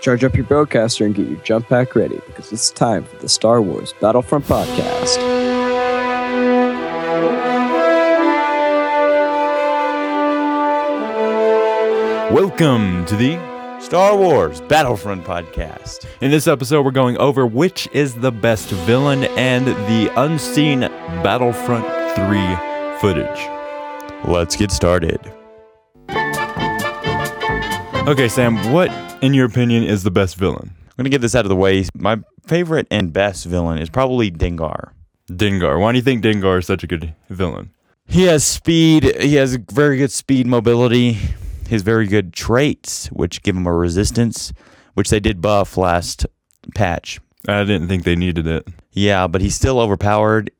Charge up your broadcaster and get your jump pack ready because it's time for the Star Wars Battlefront podcast. Welcome to the Star Wars Battlefront podcast. In this episode, we're going over which is the best villain and the unseen Battlefront 3 footage. Let's get started. Okay, Sam, what, in your opinion, is the best villain? I'm going to get this out of the way. My favorite and best villain is probably Dengar. Dengar. Why do you think Dengar is such a good villain? He has speed, he has very good speed mobility, his very good traits, which give him a resistance, which they did buff last patch. I didn't think they needed it. Yeah, but he's still overpowered.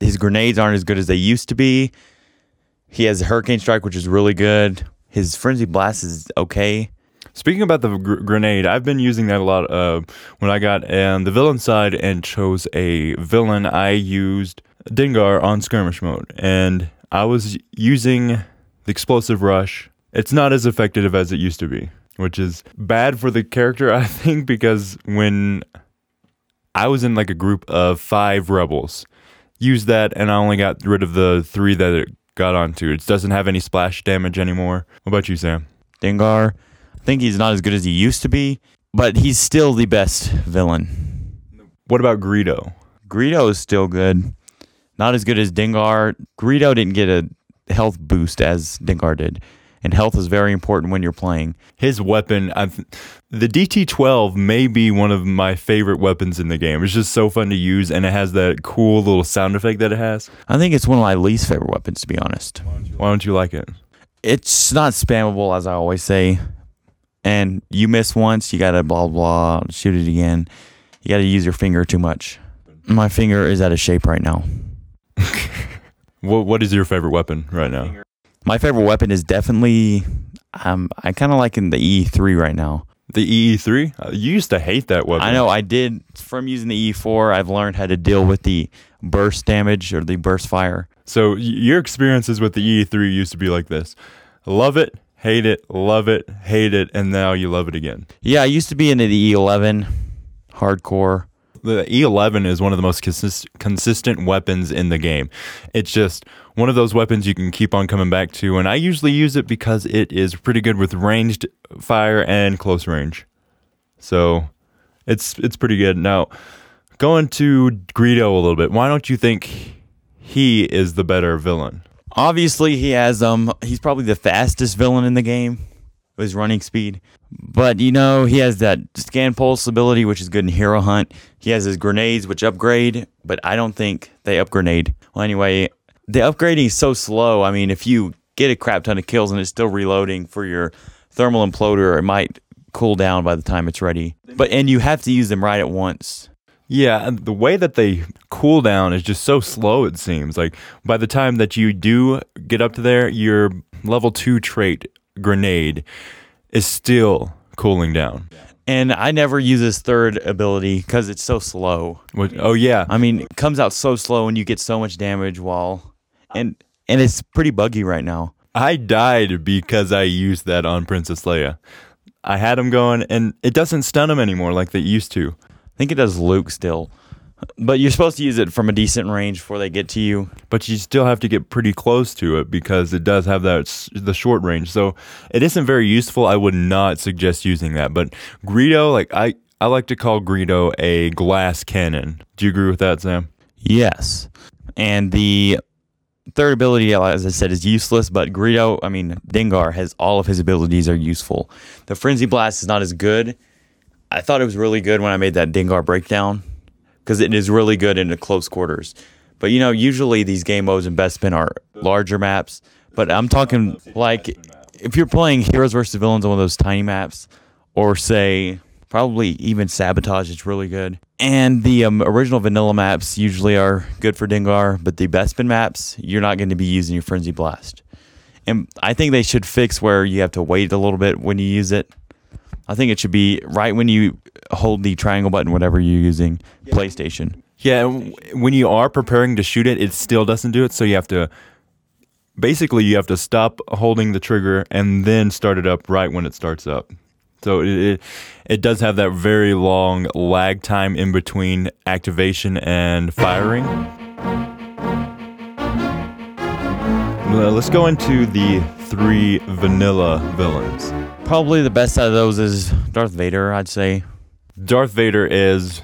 His grenades aren't as good as they used to be. He has Hurricane Strike, which is really good. His Frenzy Blast is okay. Speaking about the gr- grenade, I've been using that a lot. Uh, when I got on the villain side and chose a villain, I used Dengar on skirmish mode, and I was using the explosive rush. It's not as effective as it used to be, which is bad for the character, I think, because when I was in like a group of five rebels, used that, and I only got rid of the three that it got onto. It doesn't have any splash damage anymore. What about you, Sam? Dengar, think he's not as good as he used to be, but he's still the best villain. What about Greedo? Greedo is still good. Not as good as Dengar. Greedo didn't get a health boost as Dengar did. And health is very important when you're playing. His weapon, I've, the DT12 may be one of my favorite weapons in the game. It's just so fun to use, and it has that cool little sound effect that it has. I think it's one of my least favorite weapons, to be honest. Why don't you like it? It's not spammable, as I always say. And you miss once, you gotta blah blah shoot it again. You gotta use your finger too much. My finger is out of shape right now. What What is your favorite weapon right now? My favorite weapon is definitely um I kind of like in the E3 right now. The EE3? Uh, You used to hate that weapon. I know I did from using the E4. I've learned how to deal with the burst damage or the burst fire. So your experiences with the EE3 used to be like this: love it, hate it, love it, hate it, and now you love it again. Yeah, I used to be into the E11 hardcore. The E11 is one of the most consist- consistent weapons in the game. It's just one of those weapons you can keep on coming back to, and I usually use it because it is pretty good with ranged fire and close range. So it's it's pretty good. Now, going to Greedo a little bit. Why don't you think he is the better villain? Obviously, he has um he's probably the fastest villain in the game with his running speed. But you know, he has that scan pulse ability which is good in Hero Hunt. He has his grenades which upgrade, but I don't think they upgrade. Well, anyway, the upgrading is so slow. I mean, if you get a crap ton of kills and it's still reloading for your thermal imploder, it might cool down by the time it's ready. But and you have to use them right at once. Yeah, and the way that they cool down is just so slow, it seems. Like, by the time that you do get up to there, your level two trait, grenade, is still cooling down. And I never use his third ability because it's so slow. Which, oh, yeah. I mean, it comes out so slow and you get so much damage while and and it's pretty buggy right now. I died because I used that on Princess Leia. I had him going, and it doesn't stun him anymore like they used to. I think it does Luke still. But you're supposed to use it from a decent range before they get to you. But you still have to get pretty close to it because it does have that the short range. So it isn't very useful. I would not suggest using that. But Greedo, like I, I like to call Greedo a glass cannon. Do you agree with that, Sam? Yes. And the third ability, as I said, is useless, but Greedo, I mean, Dengar has all of his abilities are useful. The Frenzy Blast is not as good. I thought it was really good when I made that Dengar breakdown because it is really good in the close quarters. But you know, usually these game modes in Bespin are larger maps. But I'm talking like if you're playing Heroes versus Villains on one of those tiny maps, or say probably even Sabotage, it's really good. And the um, original vanilla maps usually are good for Dengar, but the Bespin maps, you're not going to be using your Frenzy Blast. And I think they should fix where you have to wait a little bit when you use it. I think it should be right when you hold the triangle button, whatever you're using, PlayStation. Yeah, and w- when you are preparing to shoot it, it still doesn't do it. So you have to basically you have to stop holding the trigger and then start it up right when it starts up. So it, it it does have that very long lag time in between activation and firing. Let's go into the three vanilla villains. Probably the best out of those is Darth Vader, I'd say. Darth Vader is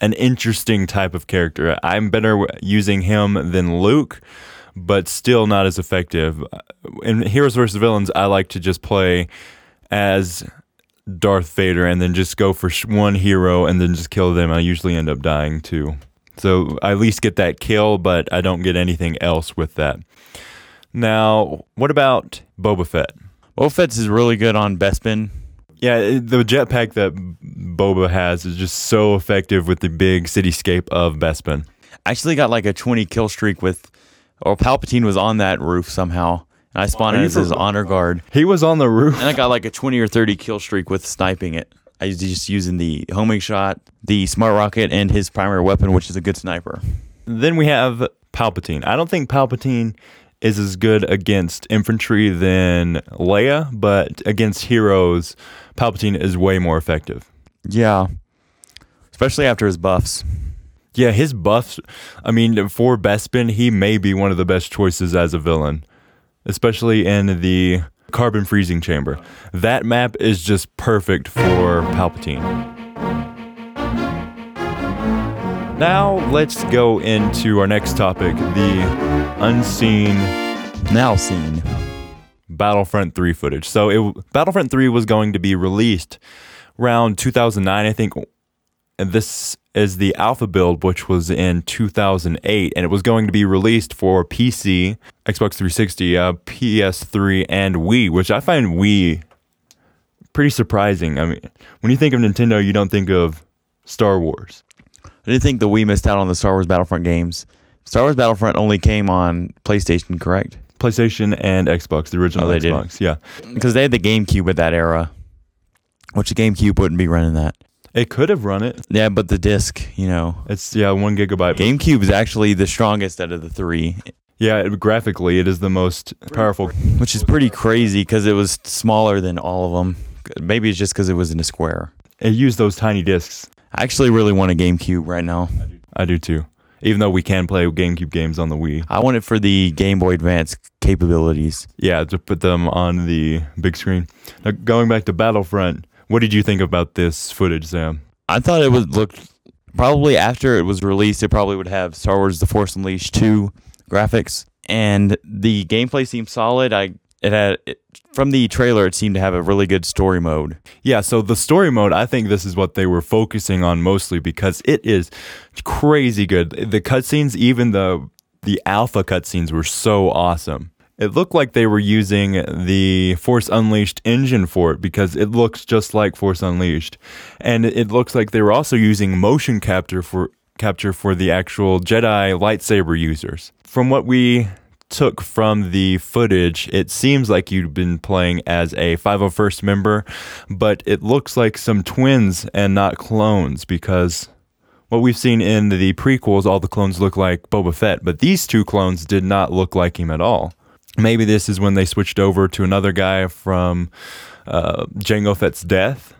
an interesting type of character. I'm better using him than Luke, but still not as effective. Uh, in Heroes vs. Villains, I like to just play as Darth Vader and then just go for one hero and then just kill them. I usually end up dying too. So I at least get that kill, but I don't get anything else with that. Now, what about Boba Fett? Boba Fett's is really good on Bespin. Yeah, the jetpack that Boba has is just so effective with the big cityscape of Bespin. I actually got like a 20 kill streak with, or Palpatine was on that roof somehow. And I spawned you as his honor guard. He was on the roof. And I got like a 20 or 30 kill streak with sniping it. I was just using the homing shot, the smart rocket, and his primary weapon, which is a good sniper. Then we have Palpatine. I don't think Palpatine is as good against infantry than Leia, but against heroes, Palpatine is way more effective. Yeah. Especially after his buffs. Yeah, his buffs, I mean, for Bespin, he may be one of the best choices as a villain, especially in the carbon freezing chamber. That map is just perfect for Palpatine. Now, let's go into our next topic the unseen Now seen. Battlefront 3 footage. So it Battlefront 3 was going to be released around 2009, I think. And this is the alpha build, which was in 2008, and it was going to be released for PC, Xbox 360, uh, PS3, and Wii, which I find Wii pretty surprising. I mean, when you think of Nintendo, you don't think of Star Wars. I didn't think the Wii missed out on the Star Wars Battlefront games. Star Wars Battlefront only came on PlayStation, correct? PlayStation and Xbox, the original Oh, they did. Xbox. Yeah. Because they had the GameCube at that era, which the GameCube wouldn't be running that. It could have run it. Yeah, but the disc, you know, It's, yeah, one gigabyte. GameCube is actually the strongest out of the three, Yeah, it- graphically, it is the most powerful. which is pretty crazy because it was smaller than all of them. Maybe it's just because it was in a square. It used those tiny discs. I actually really want a GameCube right now. I do too. Even though we can play GameCube games on the Wii. I want it for the Game Boy Advance capabilities. Yeah, to put them on the big screen. Now, going back to Battlefront, what did you think about this footage, Sam? I thought it would look probably after it was released, it probably would have Star Wars: The Force Unleashed two graphics, and the gameplay seemed solid. I it had it, from the trailer, it seemed to have a really good story mode. Yeah, so the story mode, I think this is what they were focusing on mostly because it is crazy good. The cutscenes, even the the alpha cutscenes were so awesome. It looked like they were using the Force Unleashed engine for it because it looks just like Force Unleashed. And it looks like they were also using motion capture for capture for the actual Jedi lightsaber users. From what we took from the footage, it seems like you've been playing as a 501st member, but it looks like some twins and not clones because what we've seen in the prequels, all the clones look like Boba Fett, but these two clones did not look like him at all. Maybe this is when they switched over to another guy from uh, Jango Fett's death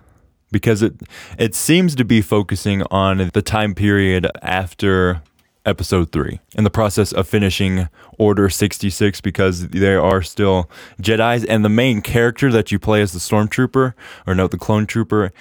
because it it seems to be focusing on the time period after episode 3 in the process of finishing order 66 because there are still jedis and the main character that you play as the stormtrooper or no the clone trooper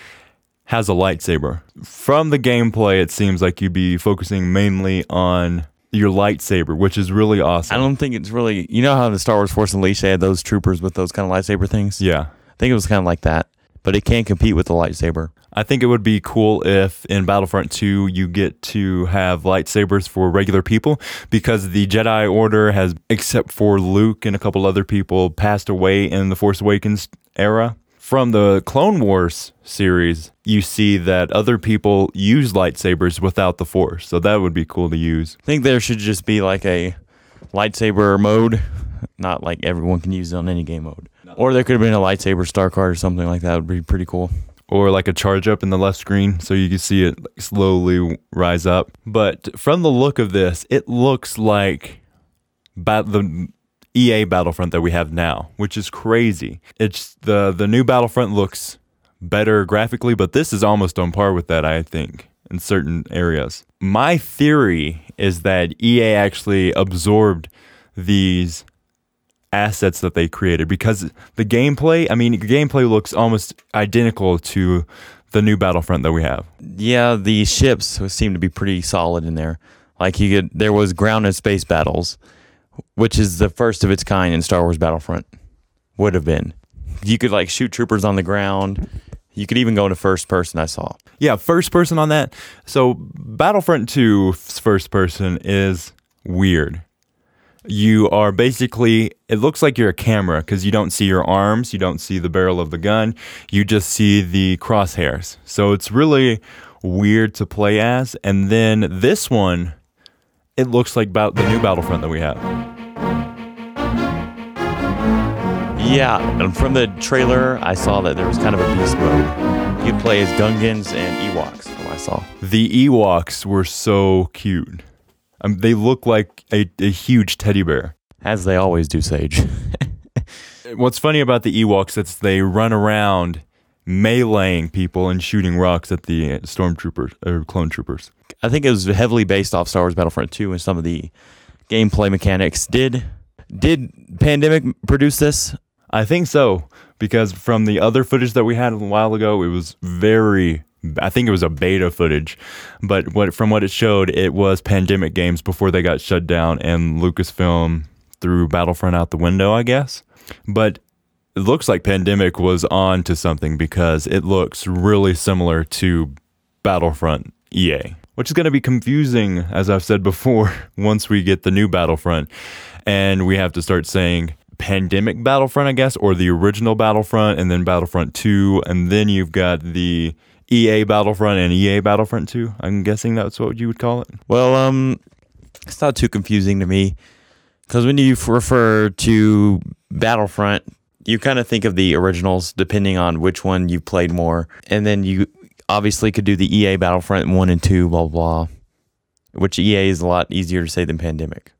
has a lightsaber. From the gameplay it seems like you'd be focusing mainly on your lightsaber which is really awesome. I don't think it's really you know how the Star Wars Force Unleashed they had those troopers with those kind of lightsaber things. yeah. I think it was kind of like that, but it can't compete with the lightsaber. I think it would be cool if in Battlefront 2 you get to have lightsabers for regular people because the Jedi Order has, except for Luke and a couple other people, passed away in the Force Awakens era. From the Clone Wars series, you see that other people use lightsabers without the Force, so that would be cool to use. I think there should just be like a lightsaber mode, not like everyone can use it on any game mode. Or there could have been a lightsaber star card or something like that. Would be pretty cool. or like a charge up in the left screen so you can see it slowly rise up. But from the look of this, it looks like bat- the EA Battlefront that we have now, which is crazy. It's the the new Battlefront looks better graphically, but this is almost on par with that, I think, in certain areas. My theory is that EA actually absorbed these assets that they created because the gameplay, I mean, the gameplay looks almost identical to the new Battlefront that we have. Yeah, the ships seem to be pretty solid in there. Like you could, there was ground and space battles, which is the first of its kind in Star Wars Battlefront. Would have been. You could like shoot troopers on the ground. You could even go into first person. I saw. Yeah, first person on that. So Battlefront 2's first person is weird. You are basically, it looks like you're a camera because you don't see your arms, you don't see the barrel of the gun, you just see the crosshairs. So it's really weird to play as. And then this one, it looks like about the new Battlefront that we have. Yeah, and from the trailer, I saw that there was kind of a beast mode. You play as Gungans and Ewoks, from what I saw. The Ewoks were so cute. Um, they look like a, a huge teddy bear. As they always do, Sage. What's funny about the Ewoks is they run around meleeing people and shooting rocks at the stormtroopers or clone troopers. I think it was heavily based off Star Wars Battlefront 2 and some of the gameplay mechanics. Did did Pandemic produce this? I think so because from the other footage that we had a while ago, it was very. I think it was a beta footage, but what from what it showed, it was Pandemic games before they got shut down, and Lucasfilm threw Battlefront out the window, I guess. But it looks like Pandemic was on to something because it looks really similar to Battlefront EA, which is going to be confusing, as I've said before, once we get the new Battlefront and we have to start saying Pandemic Battlefront, I guess, or the original Battlefront, and then Battlefront 2, and then you've got the EA Battlefront and EA Battlefront 2. I'm guessing that's what you would call it. Well, um, it's not too confusing to me because when you refer to Battlefront, you kind of think of the originals depending on which one you played more, and then you obviously could do the EA Battlefront one and two, blah blah. blah which EA is a lot easier to say than Pandemic.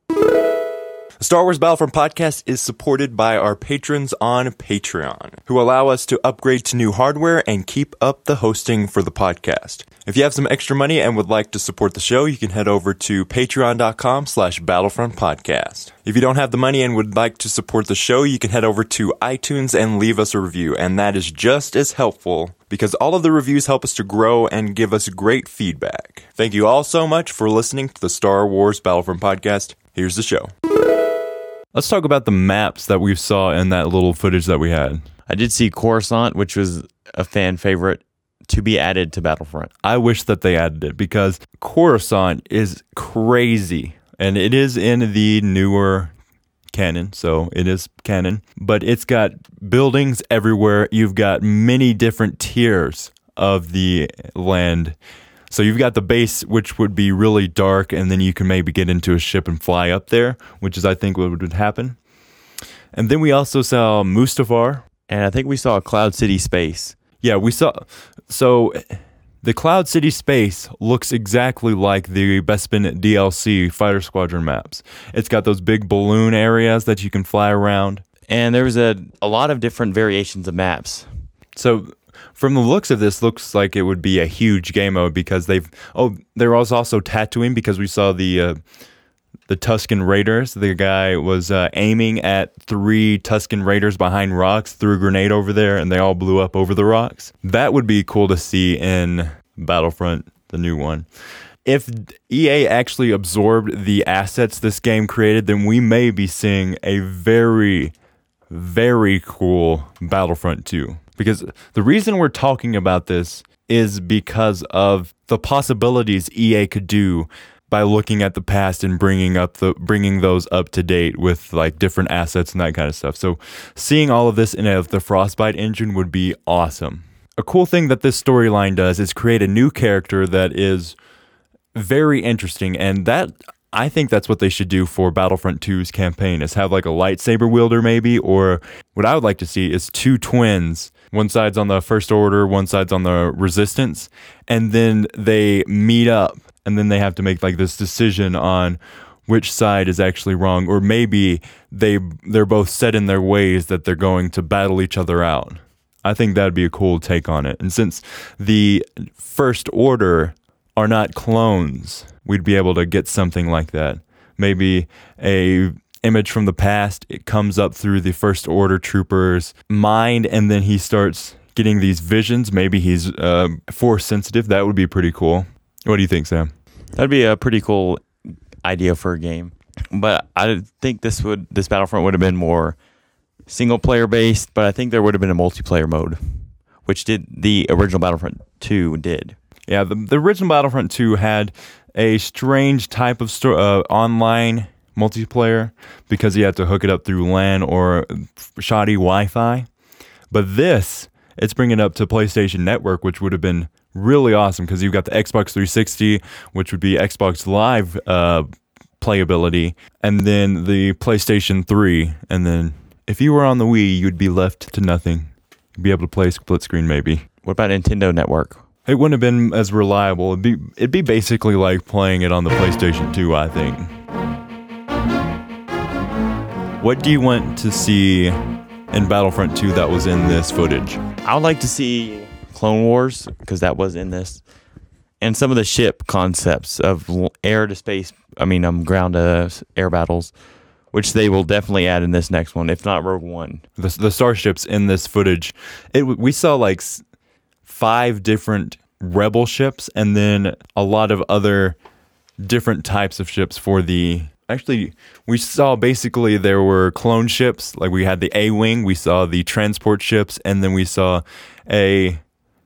The Star Wars Battlefront podcast is supported by our patrons on Patreon, who allow us to upgrade to new hardware and keep up the hosting for the podcast. If you have some extra money and would like to support the show, you can head over to patreon.com slash battlefront podcast. If you don't have the money and would like to support the show, you can head over to iTunes and leave us a review, and that is just as helpful because all of the reviews help us to grow and give us great feedback. Thank you all so much for listening to the Star Wars Battlefront podcast. Here's the show. Let's talk about the maps that we saw in that little footage that we had. I did see Coruscant, which was a fan favorite, to be added to Battlefront. I wish that they added it because Coruscant is crazy and it is in the newer canon, so it is canon, but it's got buildings everywhere. You've got many different tiers of the land so you've got the base, which would be really dark, and then you can maybe get into a ship and fly up there, which is, I think, what would happen. And then we also saw Mustafar. And I think we saw Cloud City Space. Yeah, we saw. So the Cloud City Space looks exactly like the Bespin DLC Fighter Squadron maps. It's got those big balloon areas that you can fly around. And there was a, a lot of different variations of maps. So from the looks of this, looks like it would be a huge game mode because they've. Oh, there was also Tatooine because we saw the uh, the Tusken Raiders. The guy was uh, aiming at three Tusken Raiders behind rocks, threw a grenade over there, and they all blew up over the rocks. That would be cool to see in Battlefront, the new one. If EA actually absorbed the assets this game created, then we may be seeing a very, very cool Battlefront 2. Because the reason we're talking about this is because of the possibilities EA could do by looking at the past and bringing up the bringing those up to date with like different assets and that kind of stuff. So seeing all of this in a, the Frostbite engine would be awesome. A cool thing that this storyline does is create a new character that is very interesting and that I think that's what they should do for Battlefront 2's campaign is have like a lightsaber wielder maybe or what I would like to see is two twins one side's on the first order, one side's on the resistance, and then they meet up and then they have to make like this decision on which side is actually wrong or maybe they they're both set in their ways that they're going to battle each other out. I think that'd be a cool take on it. And since the First Order are not clones, we'd be able to get something like that. Maybe a image from the past. It comes up through the First Order trooper's mind, and then he starts getting these visions. Maybe he's uh, force sensitive. That would be pretty cool. What do you think, Sam? That'd be a pretty cool idea for a game. But I think this would this Battlefront would have been more single player based, but I think there would have been a multiplayer mode, which did the original Battlefront 2 did. Yeah, the, the original Battlefront 2 had a strange type of sto- uh, online multiplayer because you had to hook it up through LAN or shoddy Wi Fi. But this, it's bringing it up to PlayStation Network, which would have been really awesome because you've got the Xbox 360, which would be Xbox Live uh, playability, and then the PlayStation 3. And then if you were on the Wii, you'd be left to nothing. You'd be able to play split screen maybe. What about Nintendo Network? It wouldn't have been as reliable. It'd be it'd be basically like playing it on the PlayStation 2, I think. What do you want to see in Battlefront 2 that was in this footage? I would like to see Clone Wars because that was in this, and some of the ship concepts of air to space. I mean, um, ground to air battles, which they will definitely add in this next one, if not Rogue One. The the starships in this footage. It we saw like five different rebel ships and then a lot of other different types of ships for the actually we saw basically there were clone ships like we had the A-wing we saw the transport ships and then we saw a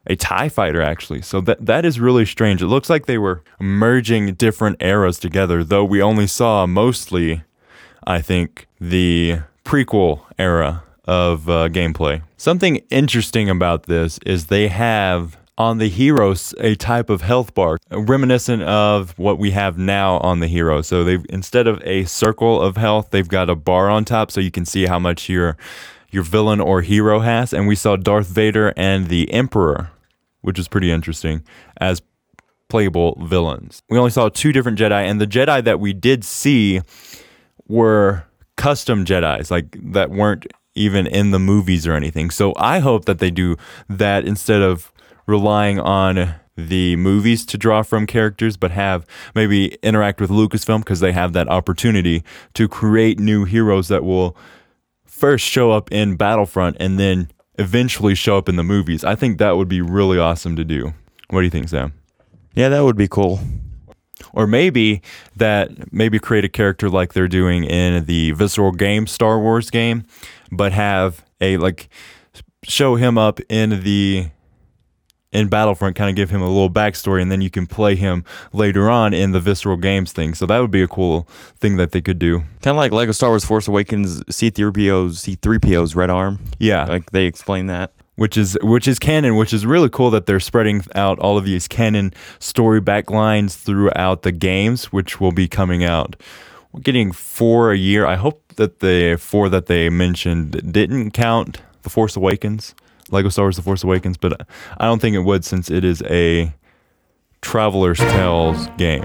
a tie fighter actually so that that is really strange it looks like they were merging different eras together though we only saw mostly I think the prequel era of uh, gameplay. Something interesting about this is they have on the heroes a type of health bar reminiscent of what we have now on the hero. So they've instead of a circle of health, they've got a bar on top so you can see how much your your villain or hero has. And we saw Darth Vader and the Emperor, which is pretty interesting, as playable villains. We only saw two different Jedi, and the Jedi that we did see were custom Jedi's, like that weren't even in the movies or anything. So I hope that they do that instead of relying on the movies to draw from characters, but have maybe interact with Lucasfilm because they have that opportunity to create new heroes that will first show up in Battlefront and then eventually show up in the movies. I think that would be really awesome to do. What do you think, Sam? Yeah, that would be cool. or maybe that maybe create a character like they're doing in the visceral game star wars game but have a like show him up in the in battlefront kind of give him a little backstory and then you can play him later on in the visceral games thing so that would be a cool thing that they could do Kind of like Lego Star Wars Force Awakens C3PO's C3PO's red arm. yeah Like they explain that. which is which is canon, which is really cool that they're spreading out all of these canon story backlines throughout the games, which will be coming out. We're getting four a year. I hope that the four that they mentioned didn't count The Force Awakens, Lego Star Wars: The Force Awakens, but I don't think it would since it is a Traveller's Tales game.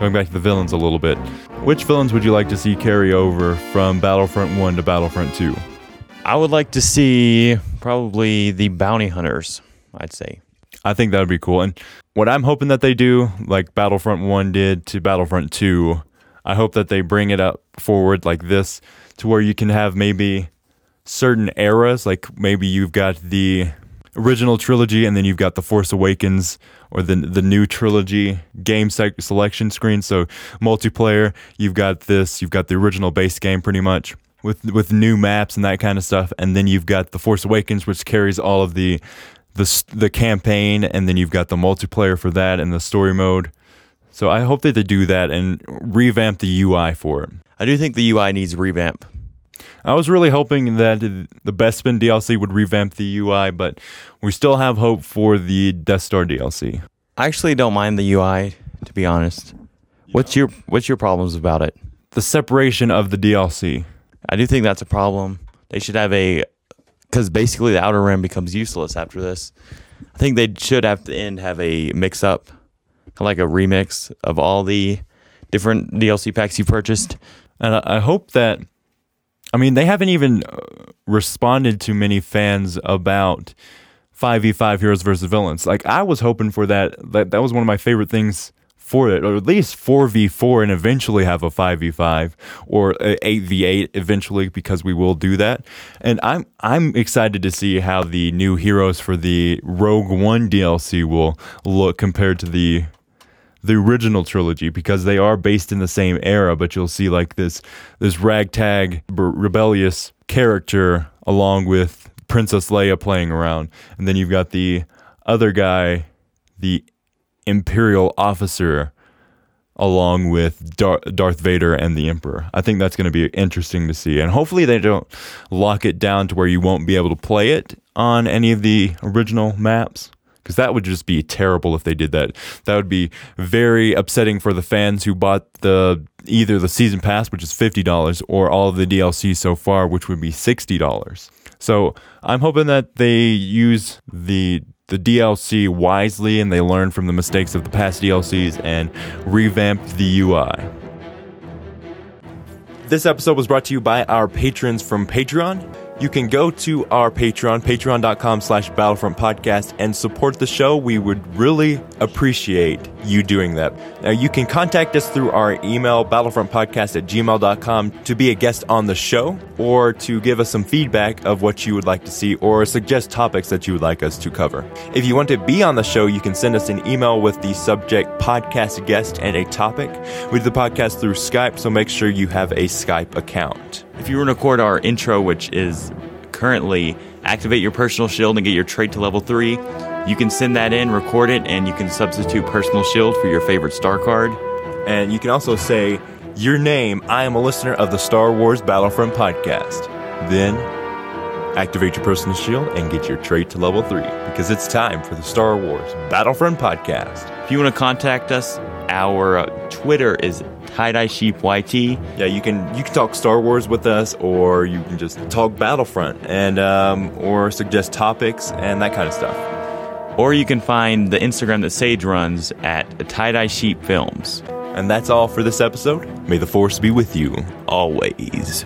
Going back to the villains a little bit, which villains would you like to see carry over from Battlefront 1 to Battlefront 2? I would like to see probably the bounty hunters. I'd say. I think that would be cool. And what I'm hoping that they do, like Battlefront 1 did to Battlefront 2, I hope that they bring it up forward like this to where you can have maybe certain eras, like maybe you've got the original trilogy and then you've got the Force Awakens or the the new trilogy game selection screen. So multiplayer, you've got this, you've got the original base game pretty much with with new maps and that kind of stuff, and then you've got the Force Awakens, which carries all of the the the campaign, and then you've got the multiplayer for that and the story mode. So I hope that they do that and revamp the UI for it. I do think the UI needs revamp. I was really hoping that the Bespin DLC would revamp the UI, but we still have hope for the Death Star DLC. I actually don't mind the UI, to be honest. What's your What's your problems about it? The separation of the DLC. I do think that's a problem. They should have a because basically the outer rim becomes useless after this. I think they should have to end have a mix up, like a remix of all the different DLC packs you purchased. And I hope that I mean, they haven't even uh, responded to many fans about 5v5 heroes versus villains. Like I was hoping for that. That that was one of my favorite things for it, or at least 4v4 and eventually have a 5v5 or a 8v8 eventually because we will do that. And I'm I'm excited to see how the new heroes for the Rogue One DLC will look compared to the the original trilogy because they are based in the same era, but you'll see like this this ragtag rebellious character along with Princess Leia playing around, and then you've got the other guy, the Imperial officer, along with Dar- Darth Vader and the Emperor. I think that's going to be interesting to see, and hopefully they don't lock it down to where you won't be able to play it on any of the original maps because that would just be terrible if they did that. That would be very upsetting for the fans who bought the either the season pass, which is fifty dollars, or all of the DLC so far, which would be sixty dollars. So I'm hoping that they use the the DLC wisely and they learn from the mistakes of the past DLCs and revamp the UI. This episode was brought to you by our patrons from Patreon. You can go to our Patreon, patreon.com slash Battlefront Podcast, and support the show. We would really appreciate you doing that. Now, you can contact us through our email, battlefrontpodcast at gmail.com, to be a guest on the show or to give us some feedback of what you would like to see or suggest topics that you would like us to cover. If you want to be on the show, you can send us an email with the subject podcast guest and a topic. We do the podcast through Skype, so make sure you have a Skype account. If you want to record our intro, which is currently activate your personal shield and get your trait to level 3, you can send that in, record it, and you can substitute personal shield for your favorite star card. And you can also say, Your name, I am a listener of the Star Wars Battlefront podcast. Then activate your personal shield and get your trait to level 3 because it's time for the Star Wars Battlefront podcast. If you want to contact us, our uh, Twitter is tie dye sheep yt. Yeah, you can you can talk Star Wars with us, or you can just talk Battlefront and um, or suggest topics and that kind of stuff. Or you can find the Instagram that Sage runs at tie dye sheep films. And that's all for this episode. May the force be with you Always.